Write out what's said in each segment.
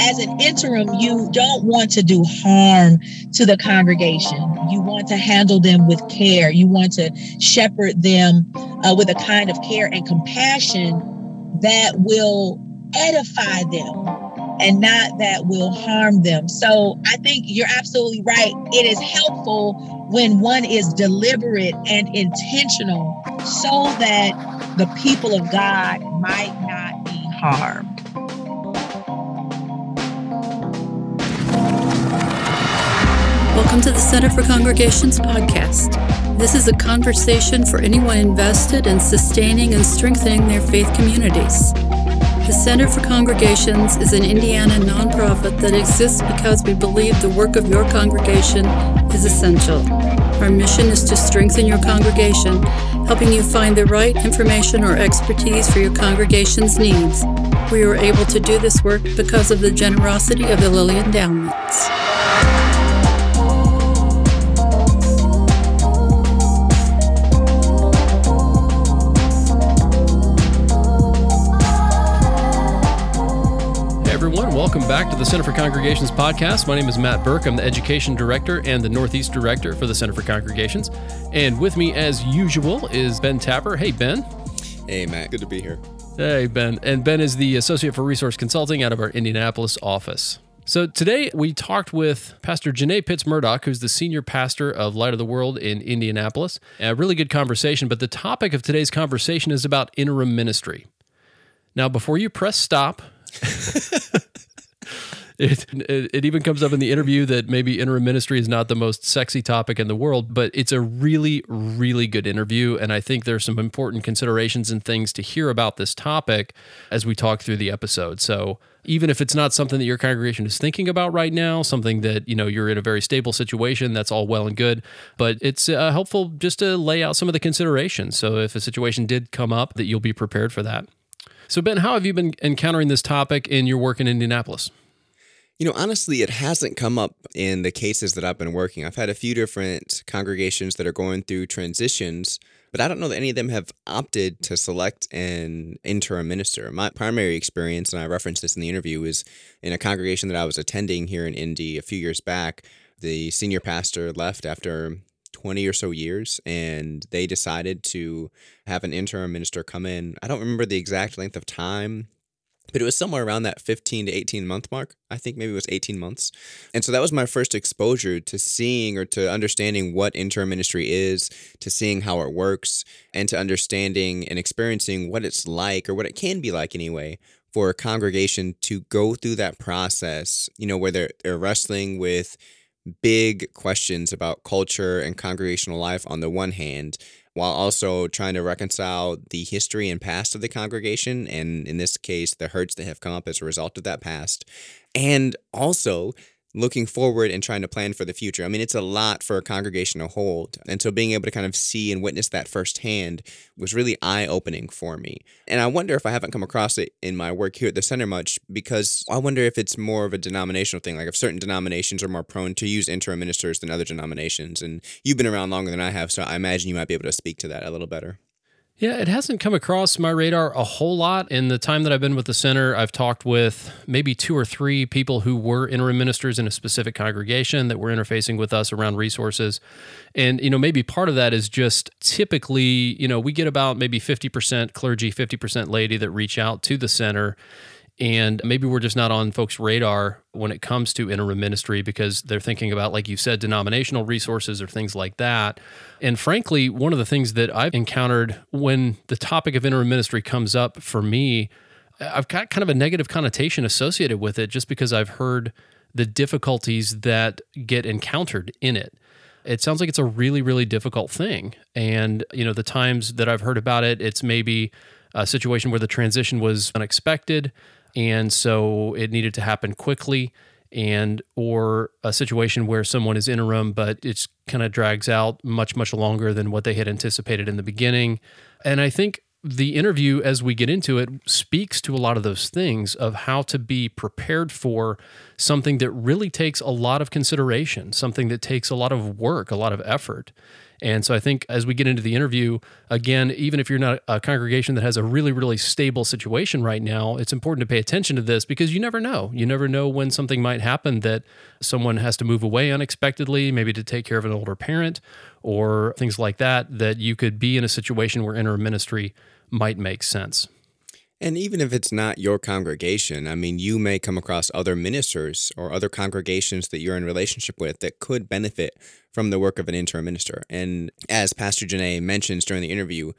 as an interim, you don't want to do harm to the congregation. You want to handle them with care. You want to shepherd them uh, with a kind of care and compassion that will edify them and not that will harm them. So I think you're absolutely right. It is helpful when one is deliberate and intentional so that the people of God might not be harmed. Welcome to the Center for Congregations podcast. This is a conversation for anyone invested in sustaining and strengthening their faith communities. The Center for Congregations is an Indiana nonprofit that exists because we believe the work of your congregation is essential. Our mission is to strengthen your congregation, helping you find the right information or expertise for your congregation's needs. We are able to do this work because of the generosity of the Lilly Endowments. Welcome back to the Center for Congregations podcast. My name is Matt Burke. I'm the Education Director and the Northeast Director for the Center for Congregations. And with me, as usual, is Ben Tapper. Hey, Ben. Hey, Matt. Good to be here. Hey, Ben. And Ben is the Associate for Resource Consulting out of our Indianapolis office. So today we talked with Pastor Janae Pitts Murdock, who's the senior pastor of Light of the World in Indianapolis. A really good conversation, but the topic of today's conversation is about interim ministry. Now, before you press stop, it, it, it even comes up in the interview that maybe interim ministry is not the most sexy topic in the world, but it's a really, really good interview. And I think there's some important considerations and things to hear about this topic as we talk through the episode. So even if it's not something that your congregation is thinking about right now, something that you know you're in a very stable situation, that's all well and good. But it's uh, helpful just to lay out some of the considerations. So if a situation did come up, that you'll be prepared for that. So Ben, how have you been encountering this topic in your work in Indianapolis? You know, honestly, it hasn't come up in the cases that I've been working. I've had a few different congregations that are going through transitions, but I don't know that any of them have opted to select an interim minister. My primary experience, and I referenced this in the interview, is in a congregation that I was attending here in Indy a few years back. The senior pastor left after 20 or so years and they decided to have an interim minister come in. I don't remember the exact length of time but it was somewhere around that 15 to 18 month mark. I think maybe it was 18 months. And so that was my first exposure to seeing or to understanding what interim ministry is, to seeing how it works, and to understanding and experiencing what it's like or what it can be like anyway for a congregation to go through that process, you know, where they're, they're wrestling with big questions about culture and congregational life on the one hand while also trying to reconcile the history and past of the congregation, and in this case, the hurts that have come up as a result of that past, and also looking forward and trying to plan for the future. I mean, it's a lot for a congregation to hold. And so being able to kind of see and witness that firsthand was really eye opening for me. And I wonder if I haven't come across it in my work here at the center much because I wonder if it's more of a denominational thing, like if certain denominations are more prone to use interim ministers than other denominations. And you've been around longer than I have, so I imagine you might be able to speak to that a little better. Yeah, it hasn't come across my radar a whole lot. In the time that I've been with the center, I've talked with maybe two or three people who were interim ministers in a specific congregation that were interfacing with us around resources. And, you know, maybe part of that is just typically, you know, we get about maybe 50% clergy, 50% laity that reach out to the center and maybe we're just not on folks' radar when it comes to interim ministry because they're thinking about, like you said, denominational resources or things like that. And frankly, one of the things that I've encountered when the topic of interim ministry comes up for me, I've got kind of a negative connotation associated with it just because I've heard the difficulties that get encountered in it. It sounds like it's a really, really difficult thing. And, you know, the times that I've heard about it, it's maybe a situation where the transition was unexpected and so it needed to happen quickly and or a situation where someone is interim but it's kind of drags out much much longer than what they had anticipated in the beginning. And i think the interview as we get into it speaks to a lot of those things of how to be prepared for something that really takes a lot of consideration something that takes a lot of work a lot of effort And so I think as we get into the interview, again, even if you're not a congregation that has a really, really stable situation right now, it's important to pay attention to this because you never know. You never know when something might happen that someone has to move away unexpectedly, maybe to take care of an older parent or things like that, that you could be in a situation where interim ministry might make sense. And even if it's not your congregation, I mean, you may come across other ministers or other congregations that you're in relationship with that could benefit from the work of an interim minister. And as Pastor Janae mentions during the interview,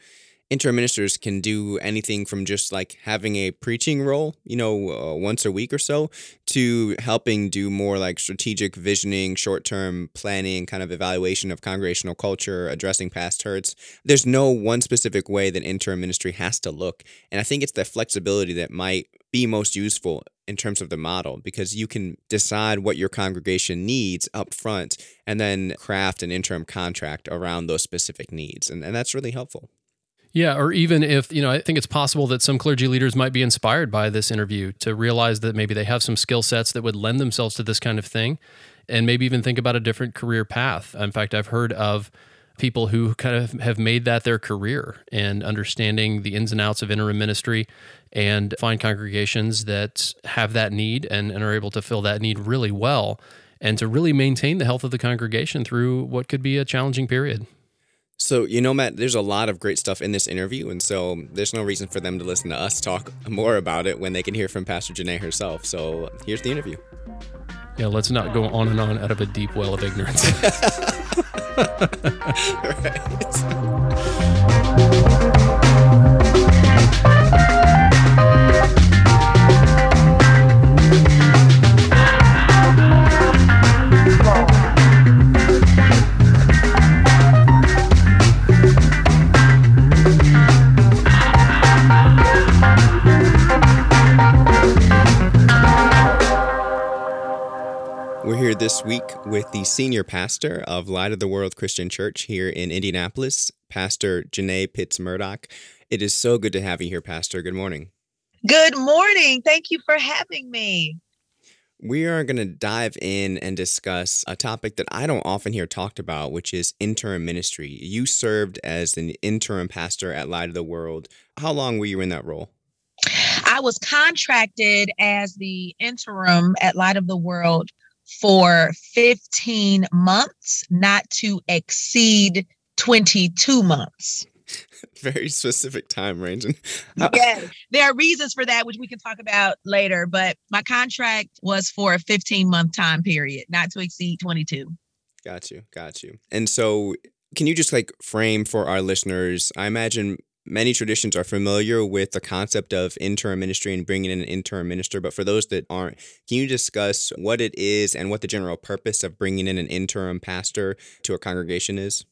interim ministers can do anything from just like having a preaching role, you know, uh, once a week or so, to helping do more like strategic visioning, short term planning, kind of evaluation of congregational culture, addressing past hurts. There's no one specific way that interim ministry has to look. And I think it's the flexibility that might be most useful in terms of the model because you can decide what your congregation needs up front and then craft an interim contract around those specific needs. And, and that's really helpful. Yeah, or even if, you know, I think it's possible that some clergy leaders might be inspired by this interview to realize that maybe they have some skill sets that would lend themselves to this kind of thing and maybe even think about a different career path. In fact, I've heard of people who kind of have made that their career and understanding the ins and outs of interim ministry and find congregations that have that need and, and are able to fill that need really well and to really maintain the health of the congregation through what could be a challenging period. So, you know, Matt, there's a lot of great stuff in this interview. And so there's no reason for them to listen to us talk more about it when they can hear from Pastor Janae herself. So here's the interview. Yeah, let's not go on and on out of a deep well of ignorance. We're this week with the senior pastor of Light of the World Christian Church here in Indianapolis, Pastor Janae Pitts Murdock. It is so good to have you here, Pastor. Good morning. Good morning. Thank you for having me. We are going to dive in and discuss a topic that I don't often hear talked about, which is interim ministry. You served as an interim pastor at Light of the World. How long were you in that role? I was contracted as the interim at Light of the World for 15 months, not to exceed 22 months. Very specific time range. Uh, yeah, there are reasons for that, which we can talk about later. But my contract was for a 15 month time period, not to exceed 22. Got you. Got you. And so, can you just like frame for our listeners? I imagine many traditions are familiar with the concept of interim ministry and bringing in an interim minister, but for those that aren't, can you discuss what it is and what the general purpose of bringing in an interim pastor to a congregation is?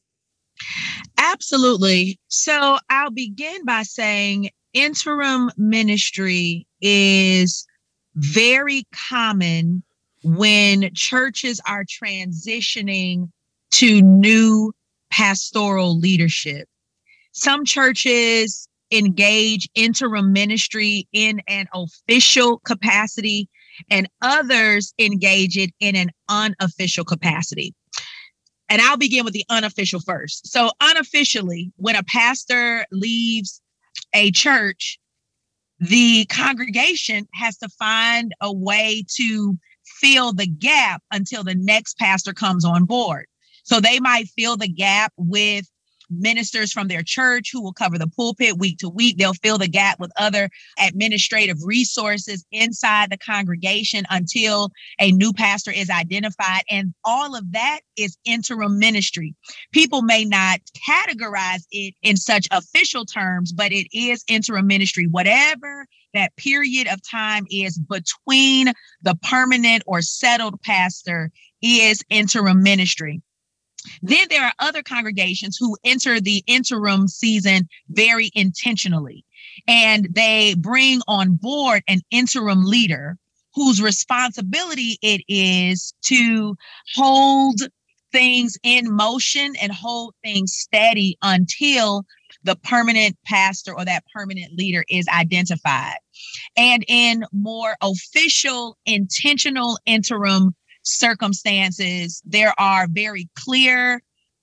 Absolutely. So I'll begin by saying interim ministry is very common when churches are transitioning to new pastoral leadership. Some churches engage interim ministry in an official capacity, and others engage it in an unofficial capacity. And I'll begin with the unofficial first. So, unofficially, when a pastor leaves a church, the congregation has to find a way to fill the gap until the next pastor comes on board. So, they might fill the gap with ministers from their church who will cover the pulpit week to week. They'll fill the gap with other administrative resources inside the congregation until a new pastor is identified. And all of that is interim ministry. People may not categorize it in such official terms, but it is interim ministry. Whatever that period of time is between the permanent or settled pastor is interim ministry. Then there are other congregations who enter the interim season very intentionally, and they bring on board an interim leader whose responsibility it is to hold things in motion and hold things steady until the permanent pastor or that permanent leader is identified. And in more official, intentional interim circumstances, there are very clear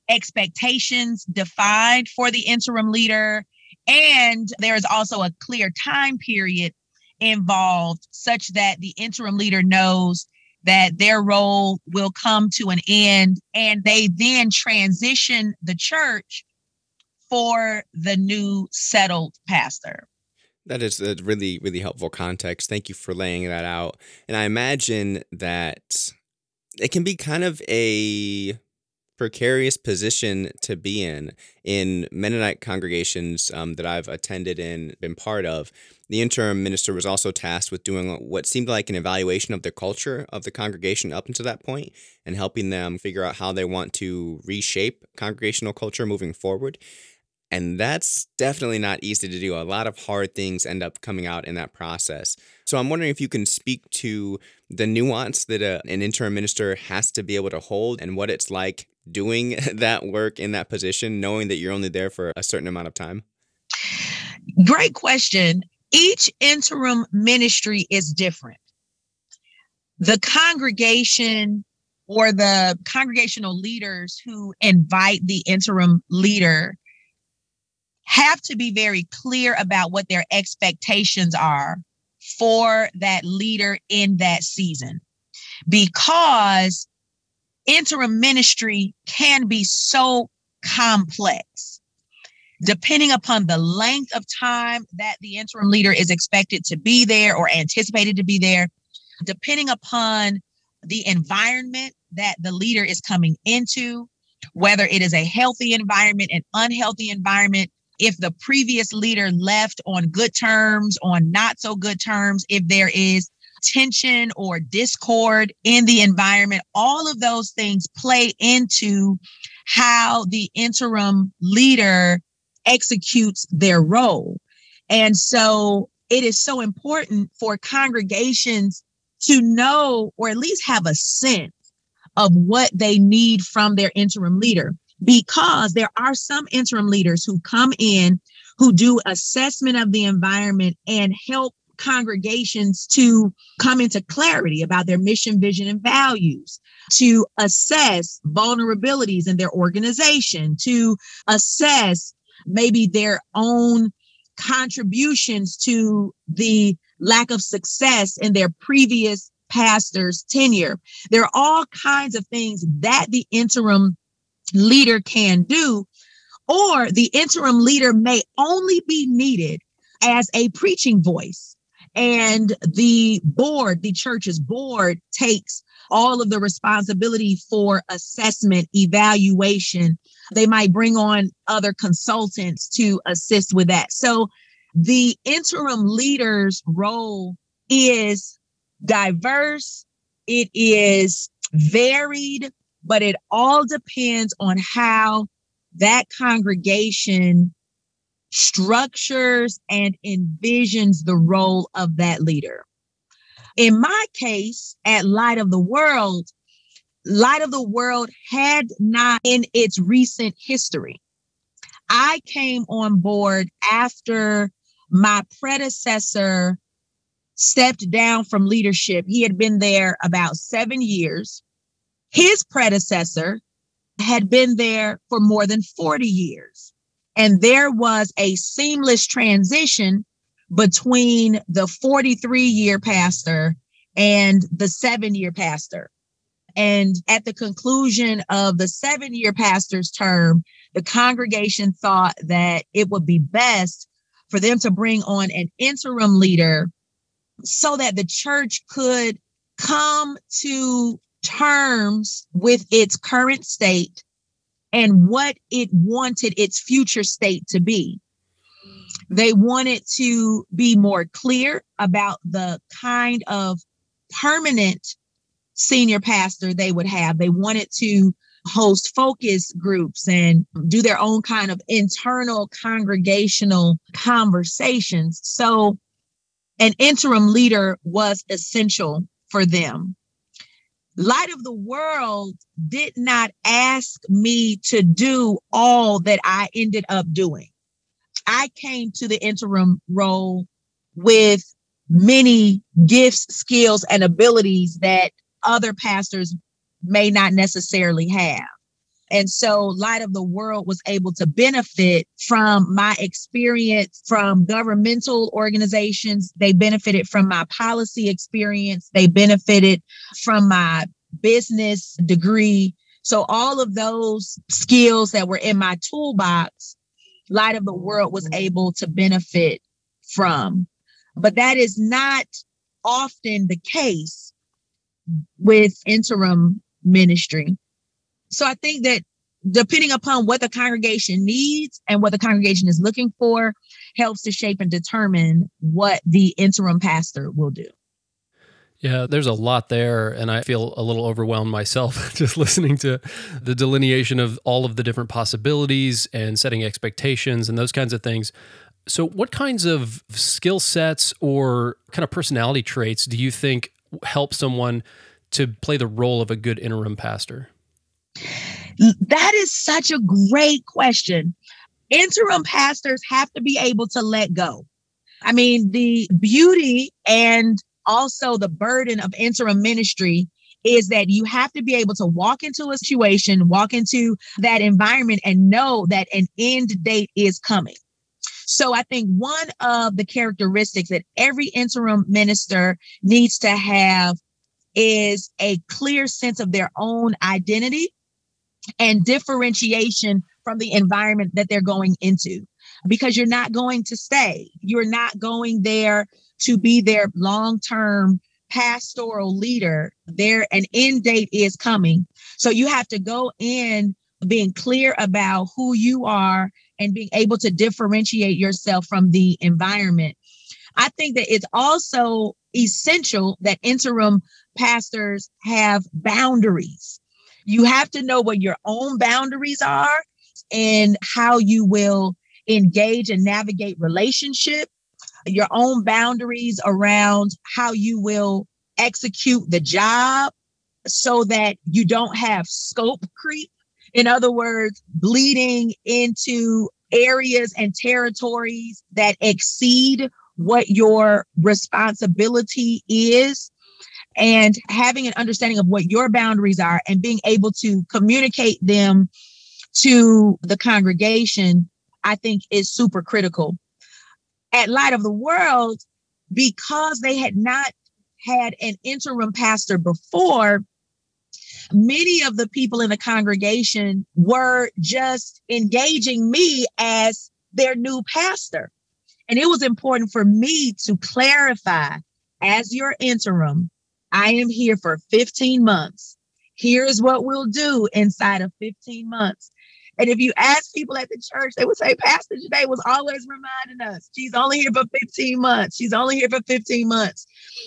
expectations defined for the interim leader. And there is also a clear time period involved such that the interim leader knows that their role will come to an end and they then transition the church for the new settled pastor. That is a really, really helpful context. Thank you for laying that out. And I imagine that it can be kind of a precarious position to be in in Mennonite congregations um, that I've attended and been part of. The interim minister was also tasked with doing what seemed like an evaluation of the culture of the congregation up until that point and helping them figure out how they want to reshape congregational culture moving forward. And that's definitely not easy to do. A lot of hard things end up coming out in that process. So I'm wondering if you can speak to the nuance that a, an interim minister has to be able to hold and what it's like doing that work in that position, knowing that you're only there for a certain amount of time. Great question. Each interim ministry is different. The congregation or the congregational leaders who invite the interim leader have to be very clear about what their expectations are for that leader in that season because interim ministry can be so complex. Depending upon the length of time that the interim leader is expected to be there or anticipated to be there, depending upon the environment that the leader is coming into, whether it is a healthy environment, an unhealthy environment, if the previous leader left on good terms, on not so good terms, if there is tension or discord in the environment, all of those things play into how the interim leader executes their role. And so it is so important for congregations to know or at least have a sense of what they need from their interim leader because there are some interim leaders who come in who do assessment of the environment and help congregations to come into clarity about their mission, vision, and values, to assess vulnerabilities in their organization, to assess maybe their own contributions to the lack of success in their previous pastor's tenure. There are all kinds of things that the interim leader can do, or the interim leader may only be needed as a preaching voice. And the board, the church's board, takes all of the responsibility for assessment, evaluation. They might bring on other consultants to assist with that. So the interim leader's role is diverse, it is varied, but it all depends on how that congregation structures and envisions the role of that leader. In my case, at Light of the World, Light of the World had not in its recent history. I came on board after my predecessor stepped down from leadership. He had been there about seven years. His predecessor had been there for more than 40 years. And there was a seamless transition between the 43 year pastor and the seven year pastor. And at the conclusion of the seven year pastor's term, the congregation thought that it would be best for them to bring on an interim leader so that the church could come to terms with its current state and what it wanted its future state to be. They wanted to be more clear about the kind of permanent senior pastor they would have. They wanted to host focus groups and do their own kind of internal congregational conversations. So, an interim leader was essential for them. Light of the World did not ask me to do all that I ended up doing. I came to the interim role with many gifts, skills, and abilities that other pastors may not necessarily have. And so Light of the World was able to benefit from my experience from governmental organizations. They benefited from my policy experience. They benefited from my business degree. So all of those skills that were in my toolbox, Light of the World was able to benefit from. But that is not often the case with interim ministry. So I think that depending upon what the congregation needs and what the congregation is looking for, helps to shape and determine what the interim pastor will do. Yeah, there's a lot there, and I feel a little overwhelmed myself just listening to the delineation of all of the different possibilities and setting expectations and those kinds of things. So, what kinds of skill sets or kind of personality traits do you think help someone to play the role of a good interim pastor? That is such a great question. Interim pastors have to be able to let go. I mean, the beauty and also the burden of interim ministry is that you have to be able to walk into a situation, walk into that environment, and know that an end date is coming. So I think one of the characteristics that every interim minister needs to have is a clear sense of their own identity and differentiation from the environment that they're going into because you're not going to stay. You're not going there to be their long term pastoral leader. There, an end date is coming. So you have to go in being clear about who you are and being able to differentiate yourself from the environment. I think that it's also essential that interim pastors have boundaries. You have to know what your own boundaries are and how you will engage and navigate relationship, your own boundaries around how you will execute the job so that you don't have scope creep. In other words, bleeding into areas and territories that exceed what your responsibility is and having an understanding of what your boundaries are and being able to communicate them to the congregation, I think is super critical. At Light of the World, because they had not had an interim pastor before, many of the people in the congregation were just engaging me as their new pastor. And it was important for me to clarify as your interim, I am here for 15 months. Here is what we'll do inside of 15 months. And if you ask people at the church, they would say, Pastor Janae was always reminding us, she's only here for 15 months. She's only here for 15 months.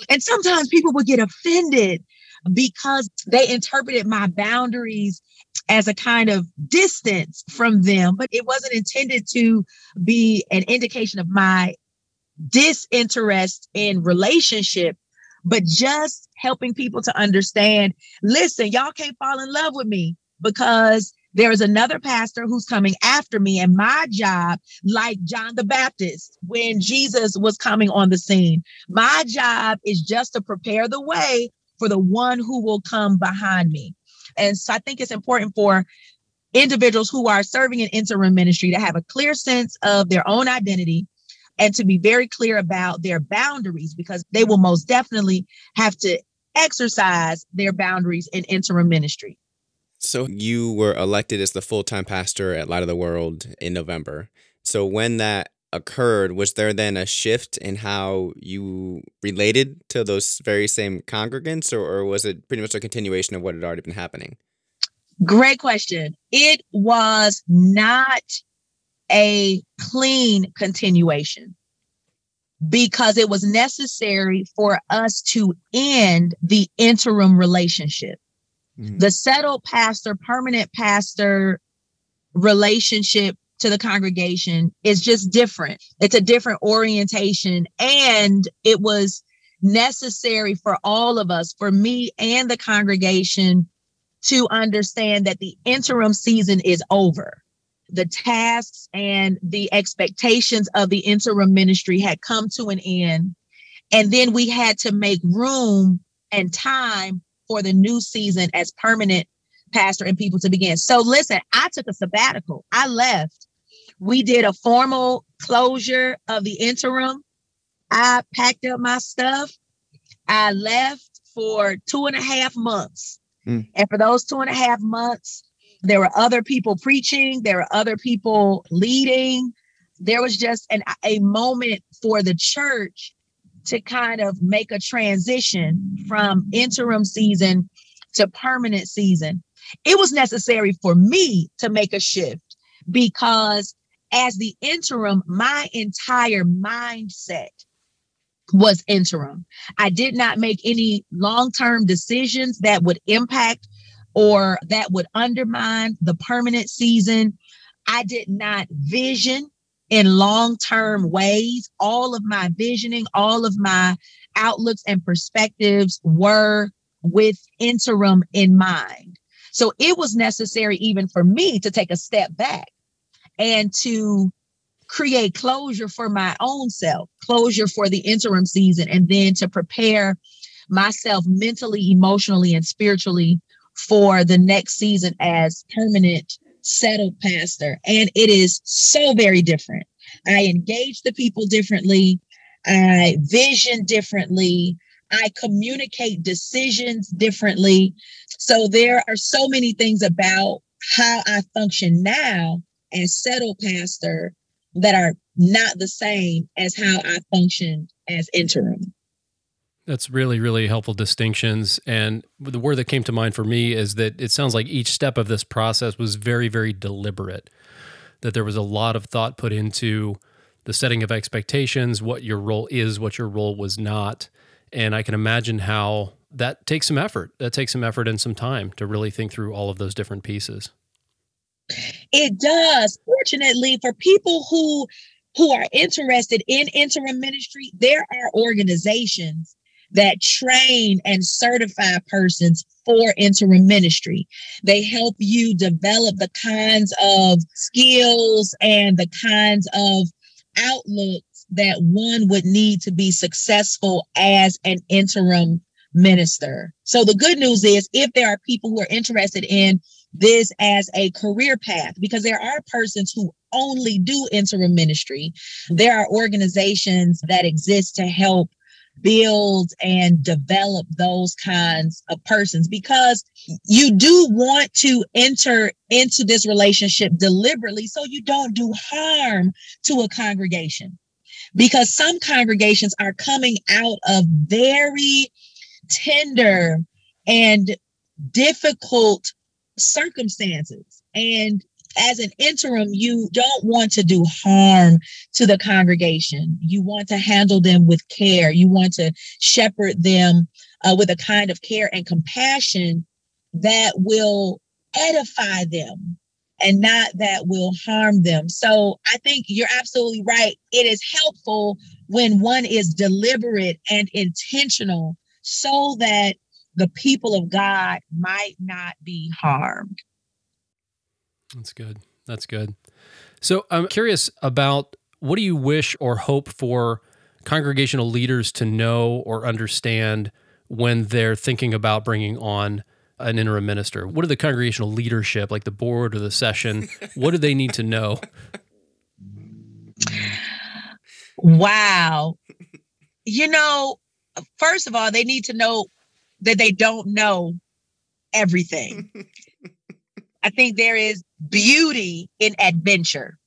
And sometimes people would get offended because they interpreted my boundaries as a kind of distance from them, but it wasn't intended to be an indication of my disinterest in relationship, but just helping people to understand listen, y'all can't fall in love with me because there is another pastor who's coming after me. And my job, like John the Baptist, when Jesus was coming on the scene, my job is just to prepare the way for the one who will come behind me. And so I think it's important for individuals who are serving in interim ministry to have a clear sense of their own identity and to be very clear about their boundaries because they will most definitely have to exercise their boundaries in interim ministry. So you were elected as the full-time pastor at Light of the World in November. So when that occurred, was there then a shift in how you related to those very same congregants, or, or was it pretty much a continuation of what had already been happening? Great question. It was not a clean continuation because it was necessary for us to end the interim relationship. Mm-hmm. The settled pastor, permanent pastor relationship to the congregation is just different. It's a different orientation. And it was necessary for all of us, for me and the congregation, to understand that the interim season is over. The tasks and the expectations of the interim ministry had come to an end. And then we had to make room and time for the new season as permanent pastor and people to begin. So listen, I took a sabbatical. I left. We did a formal closure of the interim. I packed up my stuff. I left for two and a half months. Mm. And for those two and a half months, there were other people preaching, there were other people leading. There was just an, a moment for the church to kind of make a transition from interim season to permanent season. It was necessary for me to make a shift because as the interim, my entire mindset was interim. I did not make any long term decisions that would impact or that would undermine the permanent season. I did not vision in long term ways. All of my visioning, all of my outlooks and perspectives were with interim in mind. So it was necessary even for me to take a step back and to create closure for my own self, closure for the interim season, and then to prepare myself mentally, emotionally, and spiritually for the next season as permanent settled pastor. And it is so very different. I engage the people differently. I vision differently. I communicate decisions differently. So there are so many things about how I function now as settled pastor that are not the same as how I functioned as interim. That's really, really helpful distinctions. And the word that came to mind for me is that it sounds like each step of this process was very, very deliberate, that there was a lot of thought put into the setting of expectations, what your role is, what your role was not. And I can imagine how that takes some effort. That takes some effort and some time to really think through all of those different pieces. It does. Fortunately, for people who who are interested in interim ministry, there are organizations that train and certify persons for interim ministry. They help you develop the kinds of skills and the kinds of outlooks that one would need to be successful as an interim minister. So the good news is if there are people who are interested in this as a career path, because there are persons who only do interim ministry, there are organizations that exist to help build and develop those kinds of persons because you do want to enter into this relationship deliberately so you don't do harm to a congregation. Because some congregations are coming out of very tender and difficult circumstances. And as an interim, you don't want to do harm to the congregation. You want to handle them with care. You want to shepherd them uh, with a kind of care and compassion that will edify them and not that will harm them. So I think you're absolutely right. It is helpful when one is deliberate and intentional so that the people of God might not be harmed. That's good. That's good. So I'm curious about what do you wish or hope for congregational leaders to know or understand when they're thinking about bringing on an interim minister? What do the congregational leadership, like the board or the session, what do they need to know? Wow. You know, first of all, they need to know that they don't know everything. I think there is beauty in adventure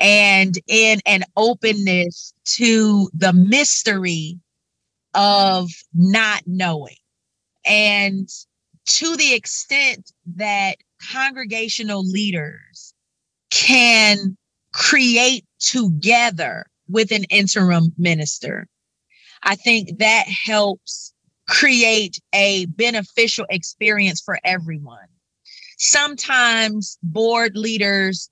and in an openness to the mystery of not knowing. And to the extent that congregational leaders can create together with an interim minister, I think that helps create a beneficial experience for everyone sometimes board leaders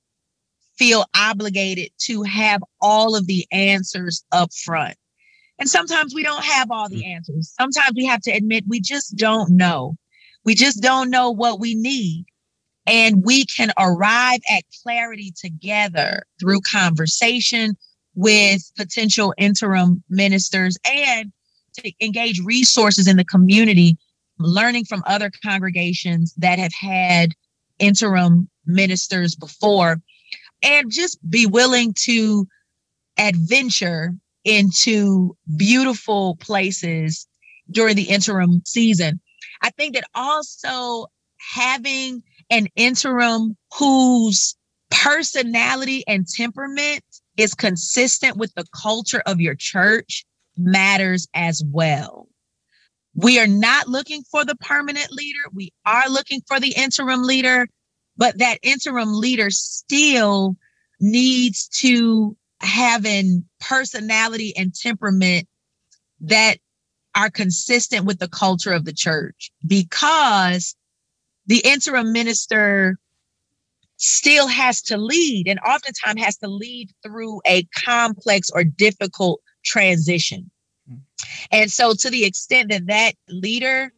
feel obligated to have all of the answers up front. And sometimes we don't have all the mm. answers. Sometimes we have to admit we just don't know. We just don't know what we need. And we can arrive at clarity together through conversation with potential interim ministers and to engage resources in the community learning from other congregations that have had interim ministers before, and just be willing to adventure into beautiful places during the interim season. I think that also having an interim whose personality and temperament is consistent with the culture of your church matters as well. We are not looking for the permanent leader. We are looking for the interim leader, but that interim leader still needs to have an personality and temperament that are consistent with the culture of the church because the interim minister still has to lead and oftentimes has to lead through a complex or difficult transition. And so, to the extent that that leader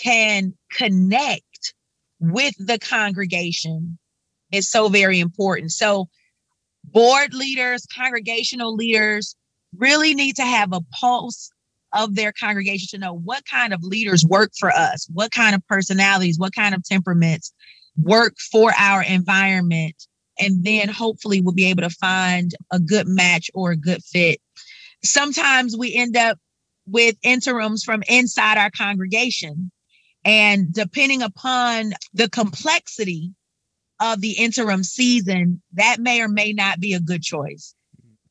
can connect with the congregation, is so very important. So, board leaders, congregational leaders really need to have a pulse of their congregation to know what kind of leaders work for us, what kind of personalities, what kind of temperaments work for our environment. And then hopefully we'll be able to find a good match or a good fit. Sometimes we end up with interims from inside our congregation. And depending upon the complexity of the interim season, that may or may not be a good choice.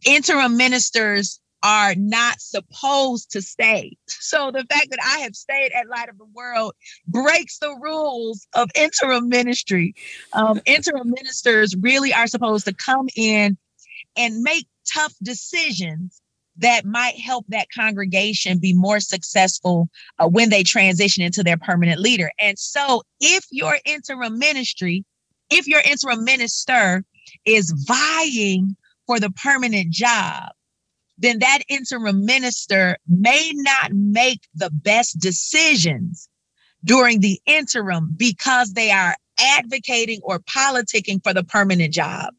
Interim ministers are not supposed to stay. So the fact that I have stayed at Light of the World breaks the rules of interim ministry. Um, interim ministers really are supposed to come in and make tough decisions that might help that congregation be more successful uh, when they transition into their permanent leader. And so if your interim ministry if your interim minister is vying for the permanent job, then that interim minister may not make the best decisions during the interim because they are advocating or politicking for the permanent job.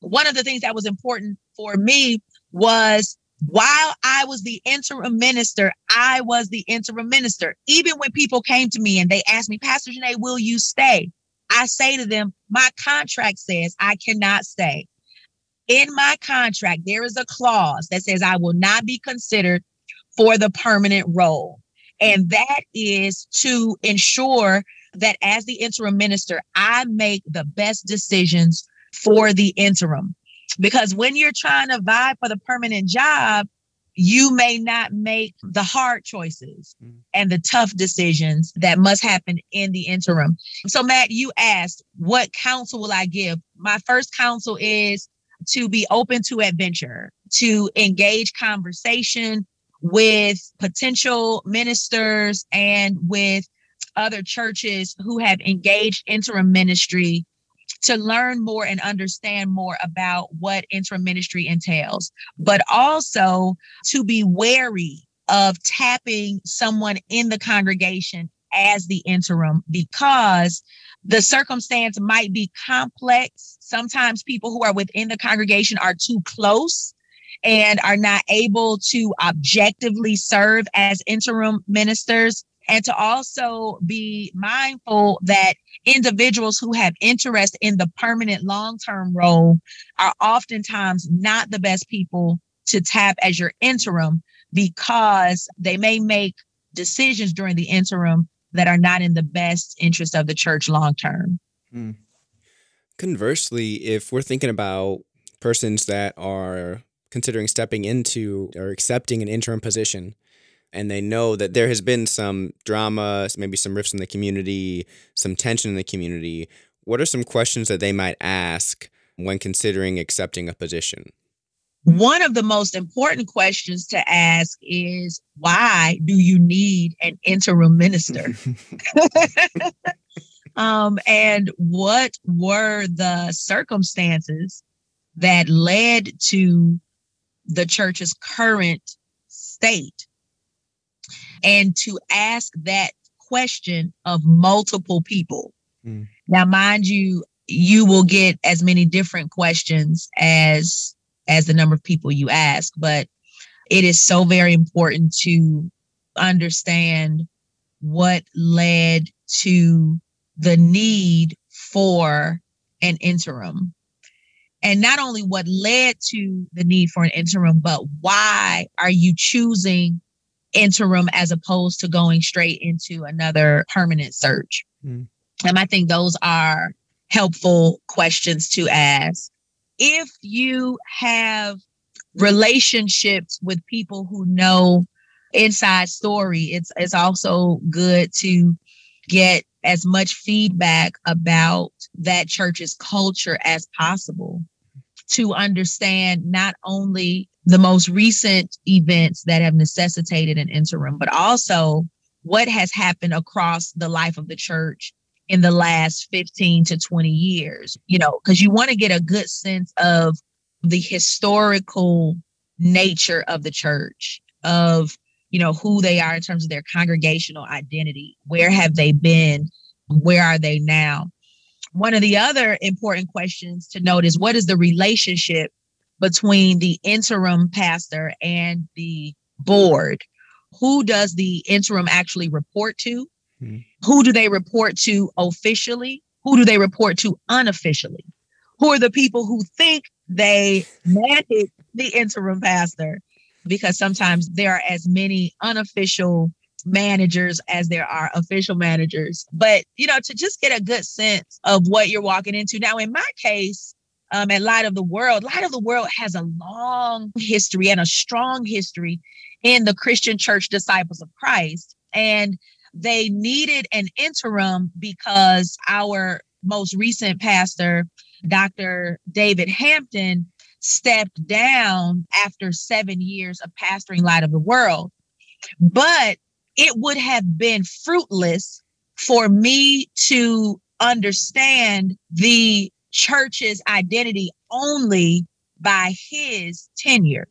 One of the things that was important for me was while I was the interim minister, I was the interim minister. Even when people came to me and they asked me, Pastor Janae, will you stay? I say to them, my contract says I cannot stay. In my contract, there is a clause that says I will not be considered for the permanent role. And that is to ensure that as the interim minister, I make the best decisions for the interim. Because when you're trying to vie for the permanent job, you may not make the hard choices mm. and the tough decisions that must happen in the interim. So, Matt, you asked, what counsel will I give? My first counsel is to be open to adventure, to engage conversation with potential ministers and with other churches who have engaged interim ministry to learn more and understand more about what interim ministry entails, but also to be wary of tapping someone in the congregation as the interim because the circumstance might be complex. Sometimes people who are within the congregation are too close and are not able to objectively serve as interim ministers and to also be mindful that individuals who have interest in the permanent long-term role are oftentimes not the best people to tap as your interim because they may make decisions during the interim that are not in the best interest of the church long term. Hmm. Conversely, if we're thinking about persons that are considering stepping into or accepting an interim position, and they know that there has been some drama, maybe some rifts in the community, some tension in the community, what are some questions that they might ask when considering accepting a position? One of the most important questions to ask is why do you need an interim minister? um, and what were the circumstances that led to the church's current state? And to ask that question of multiple people. Mm. Now, mind you, you will get as many different questions as as the number of people you ask, but it is so very important to understand what led to the need for an interim. And not only what led to the need for an interim, but why are you choosing interim as opposed to going straight into another permanent search? Mm. And I think those are helpful questions to ask. If you have relationships with people who know inside story, it's it's also good to get as much feedback about that church's culture as possible to understand not only the most recent events that have necessitated an interim, but also what has happened across the life of the church in the last 15 to 20 years, you know, because you want to get a good sense of the historical nature of the church, of, you know, who they are in terms of their congregational identity. Where have they been? Where are they now? One of the other important questions to note is what is the relationship between the interim pastor and the board? Who does the interim actually report to? Mm-hmm. Who do they report to officially? Who do they report to unofficially? Who are the people who think they manage the interim pastor? Because sometimes there are as many unofficial managers as there are official managers. But, you know, to just get a good sense of what you're walking into. Now, in my case, um, at Light of the World, Light of the World has a long history and a strong history in the Christian church disciples of Christ. And they needed an interim because our most recent pastor, Dr. David Hampton, stepped down after seven years of pastoring Light of the World. But it would have been fruitless for me to understand the church's identity only by his tenure.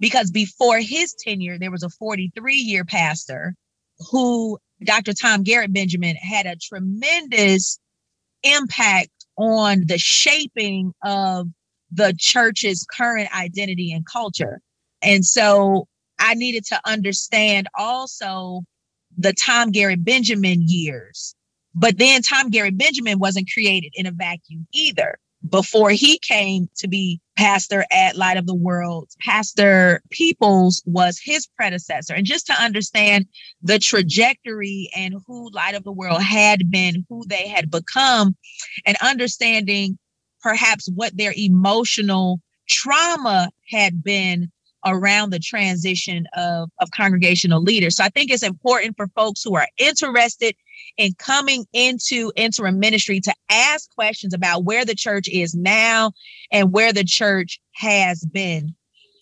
Because before his tenure, there was a 43 year pastor who, Dr. Tom Garrott Benjamin, had a tremendous impact on the shaping of the church's current identity and culture. And so I needed to understand also the Tom Garrott Benjamin years. But then Tom Gary Benjamin wasn't created in a vacuum either. Before he came to be pastor at Light of the World, Pastor Peoples was his predecessor. And just to understand the trajectory and who Light of the World had been, who they had become, and understanding perhaps what their emotional trauma had been around the transition of, of congregational leaders. So I think it's important for folks who are interested in coming into interim ministry to ask questions about where the church is now and where the church has been,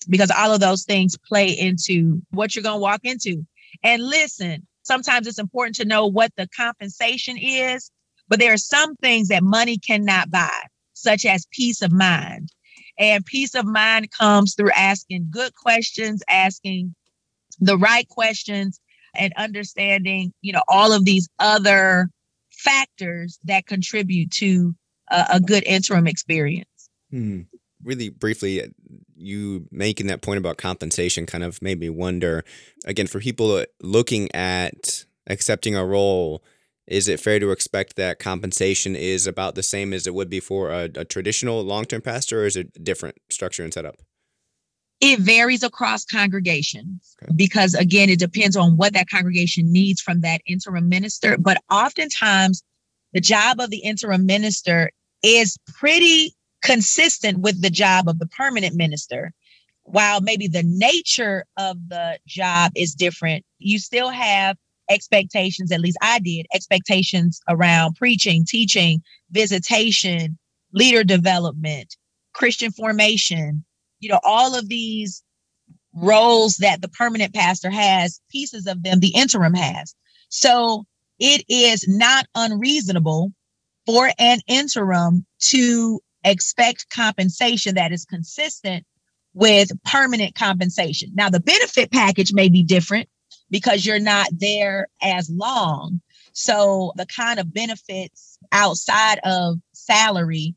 because all of those things play into what you're going to walk into. And listen, sometimes it's important to know what the compensation is, but there are some things that money cannot buy, such as peace of mind. And peace of mind comes through asking good questions, asking the right questions, and understanding, you know, all of these other factors that contribute to a, a good interim experience. Hmm. Really briefly, you making that point about compensation kind of made me wonder again for people looking at accepting a role is it fair to expect that compensation is about the same as it would be for a, a traditional long-term pastor or is it a different structure and setup it varies across congregations okay. because again it depends on what that congregation needs from that interim minister but oftentimes the job of the interim minister is pretty consistent with the job of the permanent minister while maybe the nature of the job is different you still have expectations, at least I did, expectations around preaching, teaching, visitation, leader development, Christian formation, you know, all of these roles that the permanent pastor has, pieces of them the interim has. So it is not unreasonable for an interim to expect compensation that is consistent with permanent compensation. Now, the benefit package may be different because you're not there as long. So the kind of benefits outside of salary,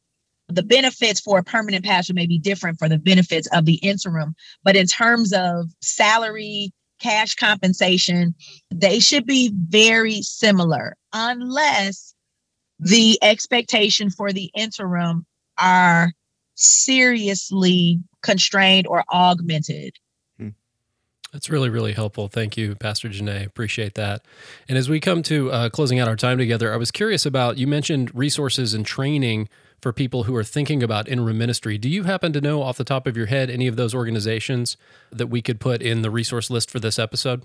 the benefits for a permanent pastor may be different for the benefits of the interim. But in terms of salary, cash compensation, they should be very similar unless the expectation for the interim are seriously constrained or augmented. That's really, really helpful. Thank you, Pastor Janae. Appreciate that. And as we come to uh, closing out our time together, I was curious about you mentioned resources and training for people who are thinking about interim ministry. Do you happen to know off the top of your head any of those organizations that we could put in the resource list for this episode?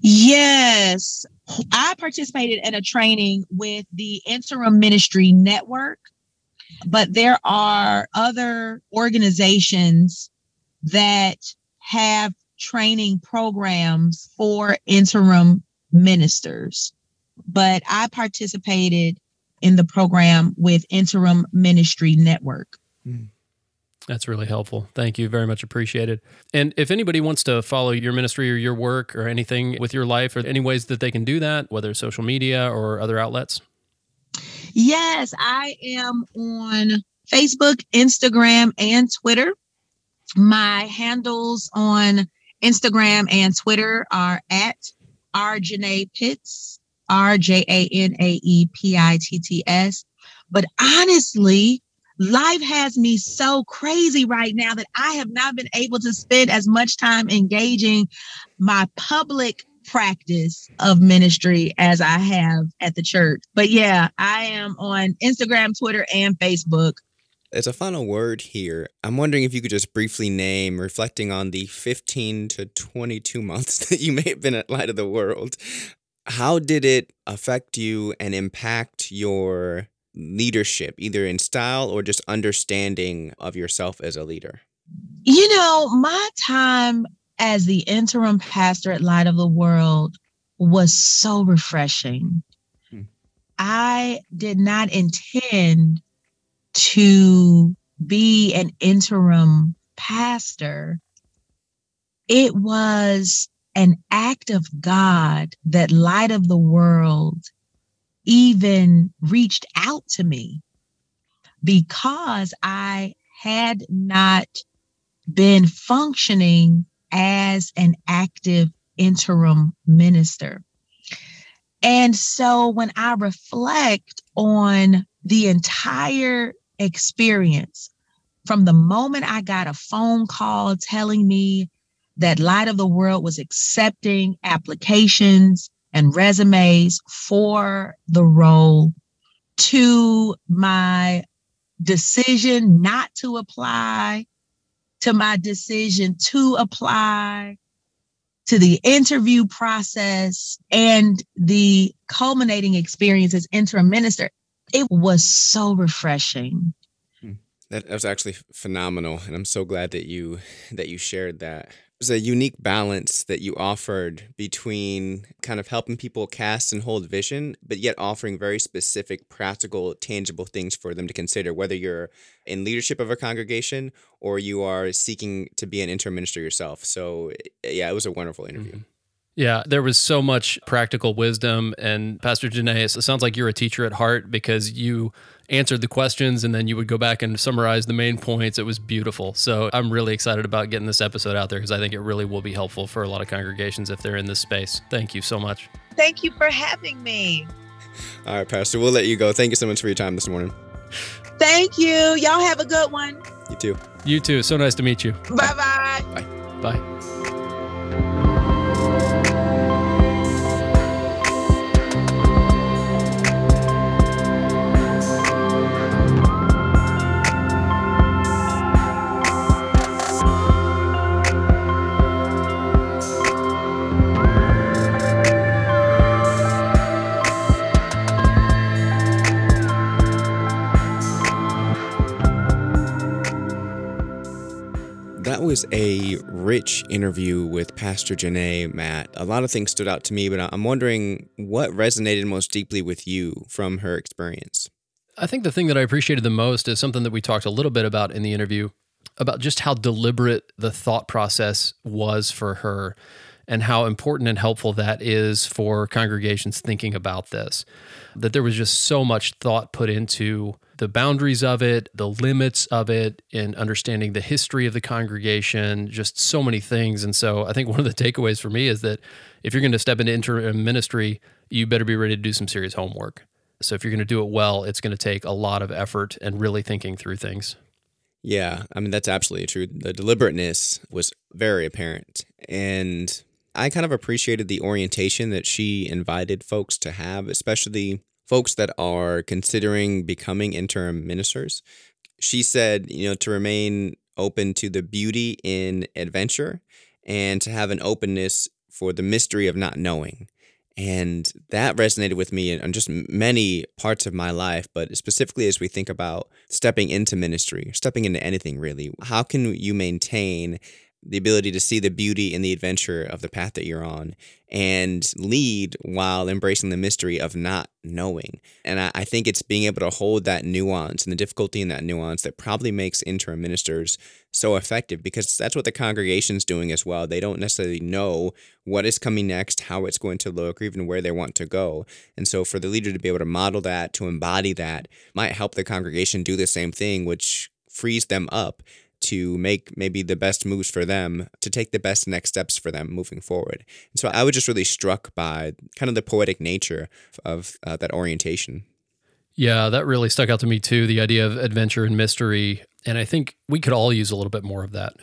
Yes. I participated in a training with the Interim Ministry Network, but there are other organizations that have training programs for interim ministers. But I participated in the program with Interim Ministry Network. Mm. That's really helpful. Thank you. Very much appreciated. And if anybody wants to follow your ministry or your work or anything with your life, or any ways that they can do that, whether social media or other outlets? Yes, I am on Facebook, Instagram, and Twitter. My handles on Instagram and Twitter are at RJanae Pitts, R J A N A E P I T T S. But honestly, life has me so crazy right now that I have not been able to spend as much time engaging my public practice of ministry as I have at the church. But yeah, I am on Instagram, Twitter, and Facebook as a final word here, I'm wondering if you could just briefly name, reflecting on the 15 to 22 months that you may have been at Light of the World, how did it affect you and impact your leadership, either in style or just understanding of yourself as a leader? You know, my time as the interim pastor at Light of the World was so refreshing. Hmm. I did not intend to be an interim pastor, it was an act of God that Light of the World even reached out to me because I had not been functioning as an active interim minister. And so when I reflect on the entire experience from the moment I got a phone call telling me that Light of the World was accepting applications and resumes for the role to my decision not to apply, to my decision to apply, to the interview process, and the culminating experience as interim minister. It was so refreshing. Hmm. That was actually phenomenal, and I'm so glad that you that you shared that. It was a unique balance that you offered between kind of helping people cast and hold vision, but yet offering very specific, practical, tangible things for them to consider, whether you're in leadership of a congregation or you are seeking to be an interim minister yourself. So, yeah, it was a wonderful interview. Mm-hmm. Yeah, there was so much practical wisdom. And Pastor Janae, it sounds like you're a teacher at heart because you answered the questions and then you would go back and summarize the main points. It was beautiful. So I'm really excited about getting this episode out there because I think it really will be helpful for a lot of congregations if they're in this space. Thank you so much. Thank you for having me. All right, Pastor, we'll let you go. Thank you so much for your time this morning. Thank you. Y'all have a good one. You too. You too. So nice to meet you. Bye-bye. Bye. Bye. Was a rich interview with Pastor Janae, Matt. A lot of things stood out to me, but I'm wondering what resonated most deeply with you from her experience. I think the thing that I appreciated the most is something that we talked a little bit about in the interview about just how deliberate the thought process was for her and how important and helpful that is for congregations thinking about this. That there was just so much thought put into the boundaries of it, the limits of it, and understanding the history of the congregation, just so many things. And so I think one of the takeaways for me is that if you're going to step into interim ministry, you better be ready to do some serious homework. So if you're going to do it well, it's going to take a lot of effort and really thinking through things. Yeah, I mean, that's absolutely true. The deliberateness was very apparent. And I kind of appreciated the orientation that she invited folks to have, especially folks that are considering becoming interim ministers. She said, you know, to remain open to the beauty in adventure and to have an openness for the mystery of not knowing. And that resonated with me on just many parts of my life, but specifically as we think about stepping into ministry, stepping into anything really, how can you maintain the ability to see the beauty and the adventure of the path that you're on and lead while embracing the mystery of not knowing. And I, I, think it's being able to hold that nuance and the difficulty in that nuance that probably makes interim ministers so effective because that's what the congregation's doing as well. They don't necessarily know what is coming next, how it's going to look, or even where they want to go. And so for the leader to be able to model that, to embody that, might help the congregation do the same thing, which frees them up to make maybe the best moves for them, to take the best next steps for them moving forward. And so I was just really struck by kind of the poetic nature of uh, that orientation. Yeah, that really stuck out to me too. The idea of adventure and mystery. And I think we could all use a little bit more of that.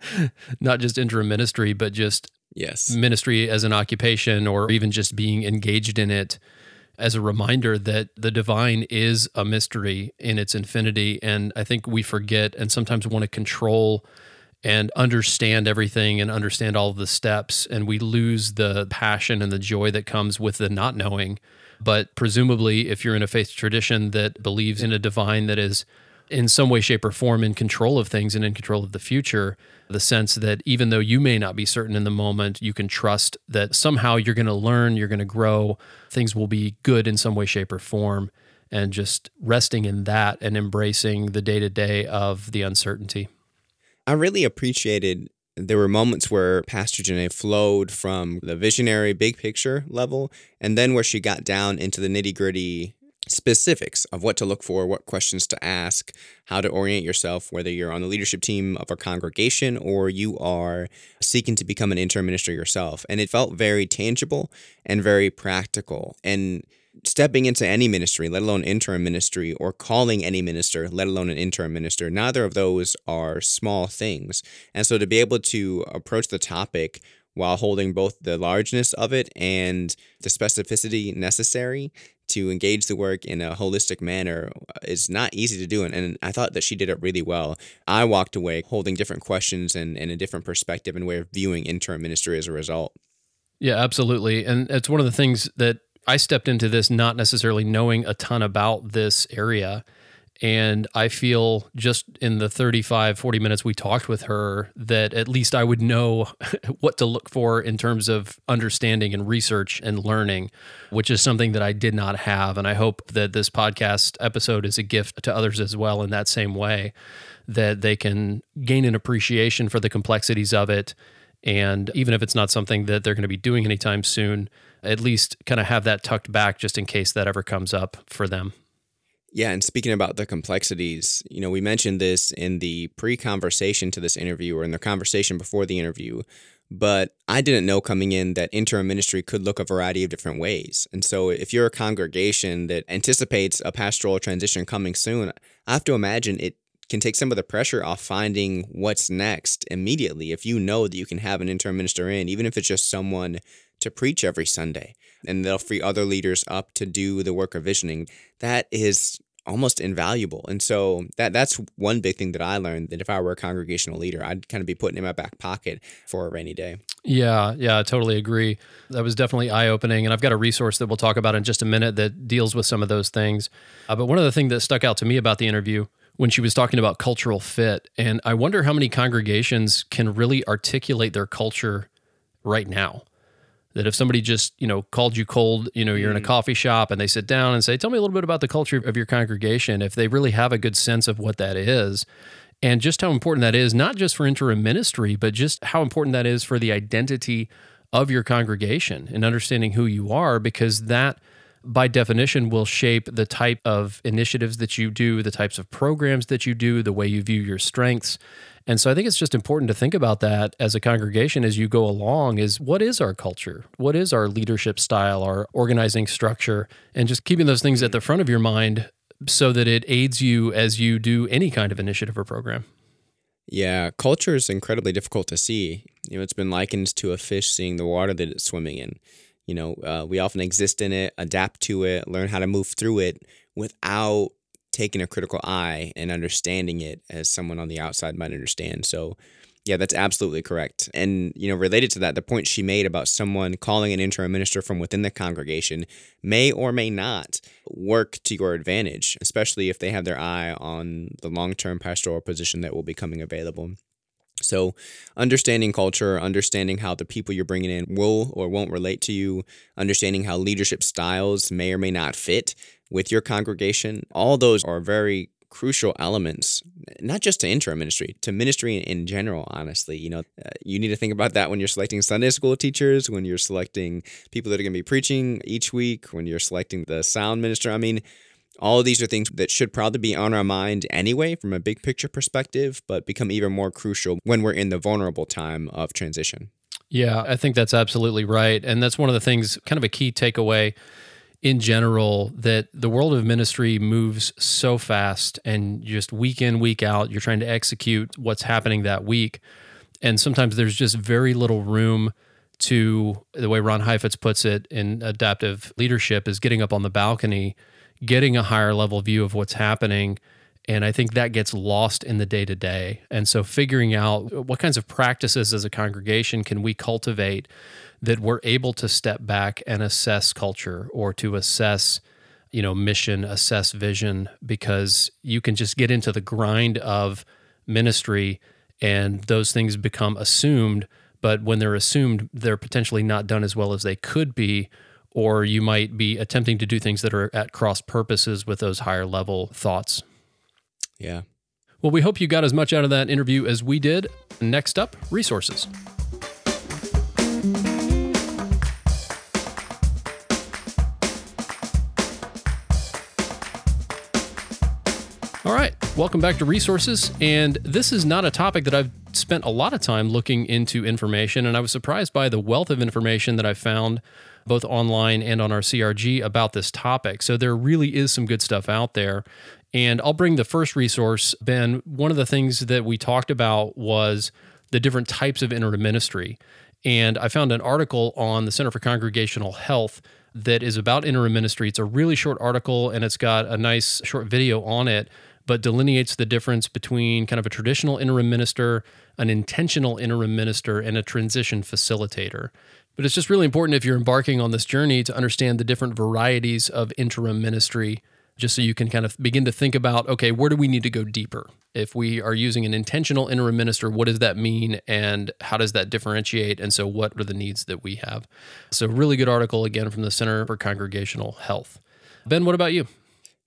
Not just interim ministry, but just yes, ministry as an occupation or even just being engaged in it as a reminder that the divine is a mystery in its infinity. And I think we forget and sometimes want to control and understand everything and understand all the steps. And we lose the passion and the joy that comes with the not knowing. But presumably, if you're in a faith tradition that believes in a divine that is in some way, shape, or form in control of things and in control of the future, the sense that even though you may not be certain in the moment, you can trust that somehow you're going to learn, you're going to grow, things will be good in some way, shape, or form, and just resting in that and embracing the day to day of the uncertainty. I really appreciated there were moments where Pastor Janae flowed from the visionary big picture level and then where she got down into the nitty gritty specifics of what to look for, what questions to ask, how to orient yourself, whether you're on the leadership team of a congregation or you are seeking to become an interim minister yourself. And it felt very tangible and very practical. And stepping into any ministry, let alone interim ministry, or calling any minister, let alone an interim minister, neither of those are small things. And so to be able to approach the topic while holding both the largeness of it and the specificity necessary to engage the work in a holistic manner uh, is not easy to do. And, I thought that she did it really well. I walked away holding different questions and, and a different perspective and way of viewing interim ministry as a result. Yeah, absolutely. And it's one of the things that I stepped into this not necessarily knowing a ton about this area. And I feel just in the 35, 40 minutes we talked with her that at least I would know what to look for in terms of understanding and research and learning, which is something that I did not have. And I hope that this podcast episode is a gift to others as well in that same way, that they can gain an appreciation for the complexities of it. And even if it's not something that they're going to be doing anytime soon, at least kind of have that tucked back just in case that ever comes up for them. Yeah, and speaking about the complexities, you know, we mentioned this in the pre conversation to this interview or in the conversation before the interview, but I didn't know coming in that interim ministry could look a variety of different ways. And so if you're a congregation that anticipates a pastoral transition coming soon, I have to imagine it can take some of the pressure off finding what's next immediately if you know that you can have an interim minister in, even if it's just someone to preach every Sunday and they'll free other leaders up to do the work of visioning. That is almost invaluable. And so that that's one big thing that I learned that if I were a congregational leader, I'd kind of be putting in my back pocket for a rainy day. Yeah, yeah, I totally agree. That was definitely eye opening. And I've got a resource that we'll talk about in just a minute that deals with some of those things. Uh, but one of the things that stuck out to me about the interview when she was talking about cultural fit, and I wonder how many congregations can really articulate their culture right now that if somebody just you know called you cold you know you're in a mm. coffee shop and they sit down and say tell me a little bit about the culture of your congregation if they really have a good sense of what that is and just how important that is, not just for interim ministry, but just how important that is for the identity of your congregation and understanding who you are, because that by definition will shape the type of initiatives that you do, the types of programs that you do, the way you view your strengths. And so I think it's just important to think about that as a congregation as you go along is what is our culture? What is our leadership style, our organizing structure? And just keeping those things at the front of your mind so that it aids you as you do any kind of initiative or program. Yeah, culture is incredibly difficult to see. You know, it's been likened to a fish seeing the water that it's swimming in. You know, uh, we often exist in it, adapt to it, learn how to move through it without taking a critical eye and understanding it as someone on the outside might understand. So, yeah, that's absolutely correct. And, you know, related to that, the point she made about someone calling an interim minister from within the congregation may or may not work to your advantage, especially if they have their eye on the long term pastoral position that will be coming available. So, understanding culture, understanding how the people you're bringing in will or won't relate to you, understanding how leadership styles may or may not fit with your congregation, all those are very crucial elements, not just to interim ministry, to ministry in general, honestly. You know, uh, you need to think about that when you're selecting Sunday school teachers, when you're selecting people that are going to be preaching each week, when you're selecting the sound minister. I mean, all of these are things that should probably be on our mind anyway from a big picture perspective, but become even more crucial when we're in the vulnerable time of transition. Yeah, I think that's absolutely right. And that's one of the things, kind of a key takeaway in general, that the world of ministry moves so fast and just week in, week out, you're trying to execute what's happening that week. And sometimes there's just very little room to the way Ron Heifetz puts it in adaptive leadership is getting up on the balcony getting a higher level view of what's happening. And I think that gets lost in the day to day. And so, figuring out what kinds of practices as a congregation can we cultivate that we're able to step back and assess culture or to assess, you know, mission, assess vision, because you can just get into the grind of ministry and those things become assumed. But when they're assumed, they're potentially not done as well as they could be or you might be attempting to do things that are at cross purposes with those higher level thoughts. Yeah. Well, we hope you got as much out of that interview as we did. Next up, resources. All right, welcome back to Resources. And this is not a topic that I've spent a lot of time looking into information, and I was surprised by the wealth of information that I found both online and on our CRG about this topic. So there really is some good stuff out there. And I'll bring the first resource, Ben. One of the things that we talked about was the different types of interim ministry. And I found an article on the Center for Congregational Health that is about interim ministry. It's a really short article and it's got a nice short video on it, but delineates the difference between kind of a traditional interim minister, an intentional interim minister, and a transition facilitator. But it's just really important if you're embarking on this journey to understand the different varieties of interim ministry, just so you can kind of begin to think about okay, where do we need to go deeper? If we are using an intentional interim minister, what does that mean and how does that differentiate? And so, what are the needs that we have? So, really good article again from the Center for Congregational Health. Ben, what about you?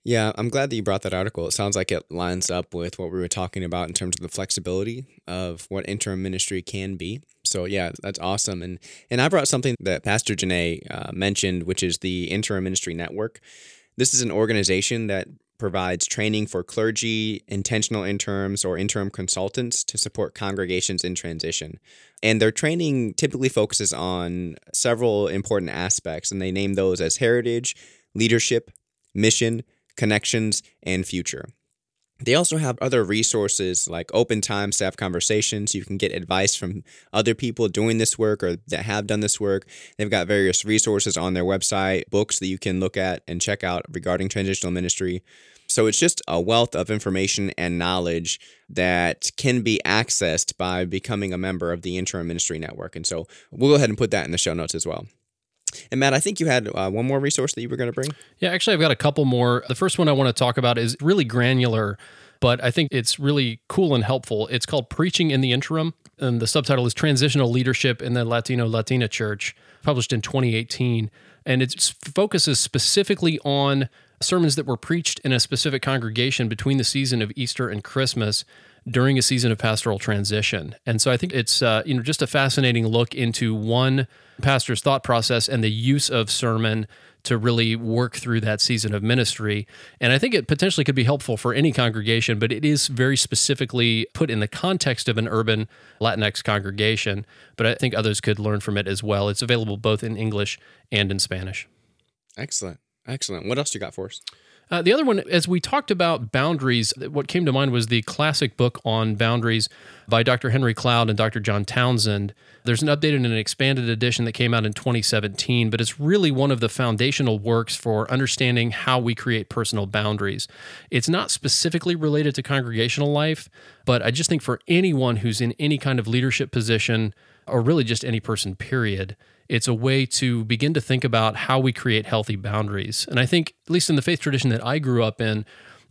Yeah, I'm glad that you brought that article. It sounds like it lines up with what we were talking about in terms of the flexibility of what interim ministry can be. So yeah, that's awesome. And and I brought something that Pastor Janae uh, mentioned, which is the Interim Ministry Network. This is an organization that provides training for clergy, intentional interims, or interim consultants to support congregations in transition. And their training typically focuses on several important aspects, and they name those as heritage, leadership, mission, connections, and future. They also have other resources like open time staff conversations. You can get advice from other people doing this work or that have done this work. They've got various resources on their website, books that you can look at and check out regarding transitional ministry. So it's just a wealth of information and knowledge that can be accessed by becoming a member of the Interim Ministry Network. And so we'll go ahead and put that in the show notes as well. And Matt, I think you had uh, one more resource that you were going to bring. Yeah, actually, I've got a couple more. The first one I want to talk about is really granular, but I think it's really cool and helpful. It's called Preaching in the Interim, and the subtitle is Transitional Leadership in the Latino Latina Church, published in 2018. And it focuses specifically on sermons that were preached in a specific congregation between the season of Easter and Christmas during a season of pastoral transition. And so I think it's uh, you know just a fascinating look into one pastor's thought process and the use of sermon to really work through that season of ministry. And I think it potentially could be helpful for any congregation, but it is very specifically put in the context of an urban Latinx congregation. But I think others could learn from it as well. It's available both in English and in Spanish. Excellent. Excellent. What else you got for us? Uh, the other one, as we talked about boundaries, what came to mind was the classic book on boundaries by Dr. Henry Cloud and Dr. John Townsend. There's an updated and an expanded edition that came out in 2017, but it's really one of the foundational works for understanding how we create personal boundaries. It's not specifically related to congregational life, but I just think for anyone who's in any kind of leadership position, or really just any person, period, it's a way to begin to think about how we create healthy boundaries. And I think, at least in the faith tradition that I grew up in,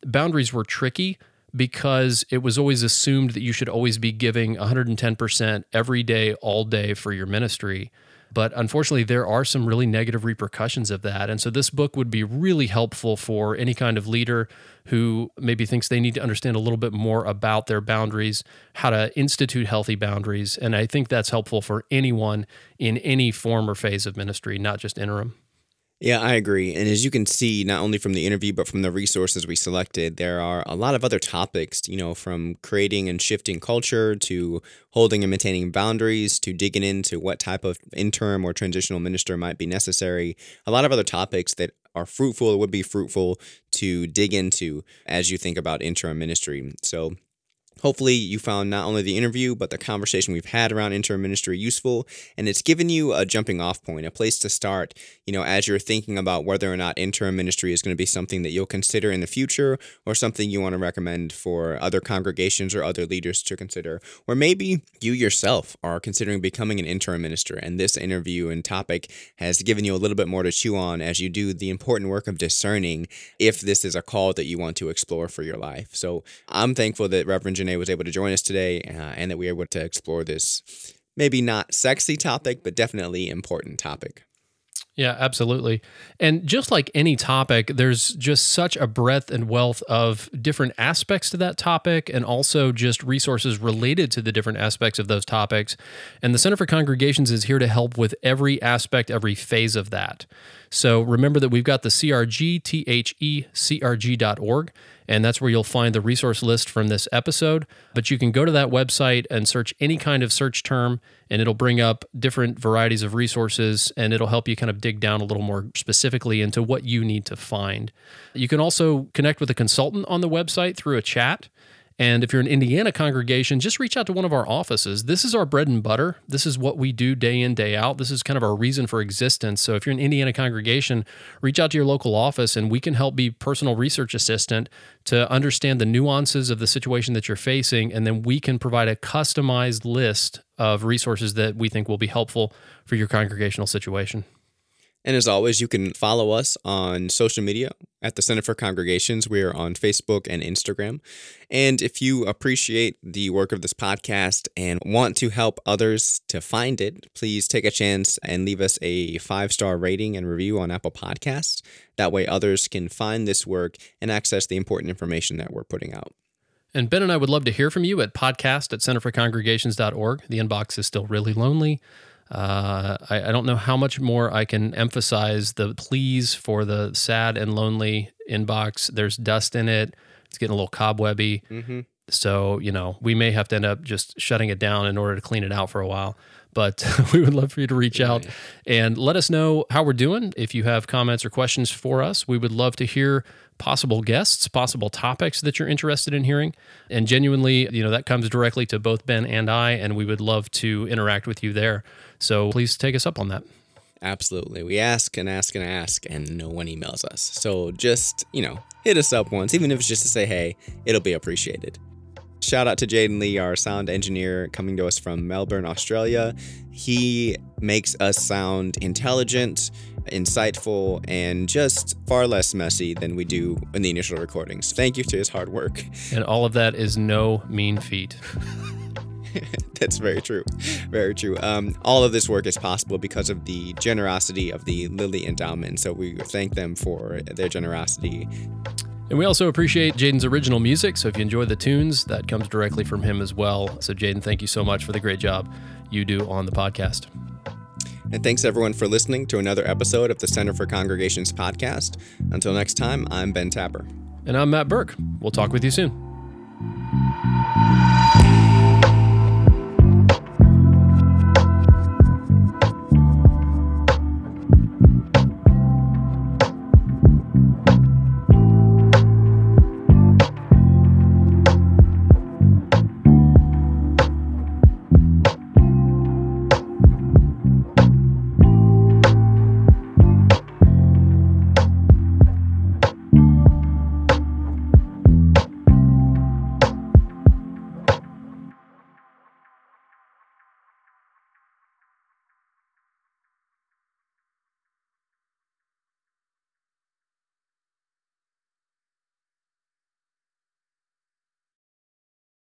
boundaries were tricky because it was always assumed that you should always be giving 110% every day, all day for your ministry. But unfortunately, there are some really negative repercussions of that. And so this book would be really helpful for any kind of leader who maybe thinks they need to understand a little bit more about their boundaries, how to institute healthy boundaries. And I think that's helpful for anyone in any form or phase of ministry, not just interim. Yeah, I agree. And as you can see, not only from the interview, but from the resources we selected, there are a lot of other topics, you know, from creating and shifting culture to holding and maintaining boundaries to digging into what type of interim or transitional minister might be necessary. A lot of other topics that are fruitful would be fruitful to dig into as you think about interim ministry. So Hopefully, you found not only the interview, but the conversation we've had around interim ministry useful, and it's given you a jumping off point, a place to start, you know, as you're thinking about whether or not interim ministry is going to be something that you'll consider in the future or something you want to recommend for other congregations or other leaders to consider. Or maybe you yourself are considering becoming an interim minister, and this interview and topic has given you a little bit more to chew on as you do the important work of discerning if this is a call that you want to explore for your life. So I'm thankful that Reverend Janae was able to join us today uh, and that we were able to explore this maybe not sexy topic, but definitely important topic. Yeah, absolutely. And just like any topic, there's just such a breadth and wealth of different aspects to that topic and also just resources related to the different aspects of those topics. And the Center for Congregations is here to help with every aspect, every phase of that. So remember that we've got the CRG, T H E and that's where you'll find the resource list from this episode. But you can go to that website and search any kind of search term, and it'll bring up different varieties of resources, and it'll help you kind of dig down a little more specifically into what you need to find. You can also connect with a consultant on the website through a chat. And if you're an Indiana congregation, just reach out to one of our offices. This is our bread and butter. This is what we do day in, day out. This is kind of our reason for existence. So if you're an Indiana congregation, reach out to your local office and we can help be personal research assistant to understand the nuances of the situation that you're facing. And then we can provide a customized list of resources that we think will be helpful for your congregational situation. And as always, you can follow us on social media at the Center for Congregations. We are on Facebook and Instagram. And if you appreciate the work of this podcast and want to help others to find it, please take a chance and leave us a five star rating and review on Apple Podcasts. That way, others can find this work and access the important information that we're putting out. And Ben and I would love to hear from you at podcast at centerforcongregations.org. The inbox is still really lonely. Uh, I, I, don't know how much more I can emphasize the pleas for the sad and lonely inbox. There's dust in it. It's getting a little cobwebby. Mm-hmm. So, you know, we may have to end up just shutting it down in order to clean it out for a while. But we would love for you to reach out and let us know how we're doing. If you have comments or questions for us, we would love to hear possible guests, possible topics that you're interested in hearing. And genuinely, you know, that comes directly to both Ben and I, and we would love to interact with you there. So please take us up on that. Absolutely. We ask and ask and ask, and no one emails us. So just, you know, hit us up once, even if it's just to say, hey, it'll be appreciated. Shout out to Jaden Lee, our sound engineer, coming to us from Melbourne, Australia. He makes us sound intelligent, insightful, and just far less messy than we do in the initial recordings. Thank you to his hard work. And all of that is no mean feat. That's very true. Very true. Um, all of this work is possible because of the generosity of the Lilly Endowment. So we thank them for their generosity. And we also appreciate Jaden's original music. So if you enjoy the tunes, that comes directly from him as well. So, Jaden, thank you so much for the great job you do on the podcast. And thanks everyone for listening to another episode of the Center for Congregations podcast. Until next time, I'm Ben Tapper. And I'm Matt Burke. We'll talk with you soon.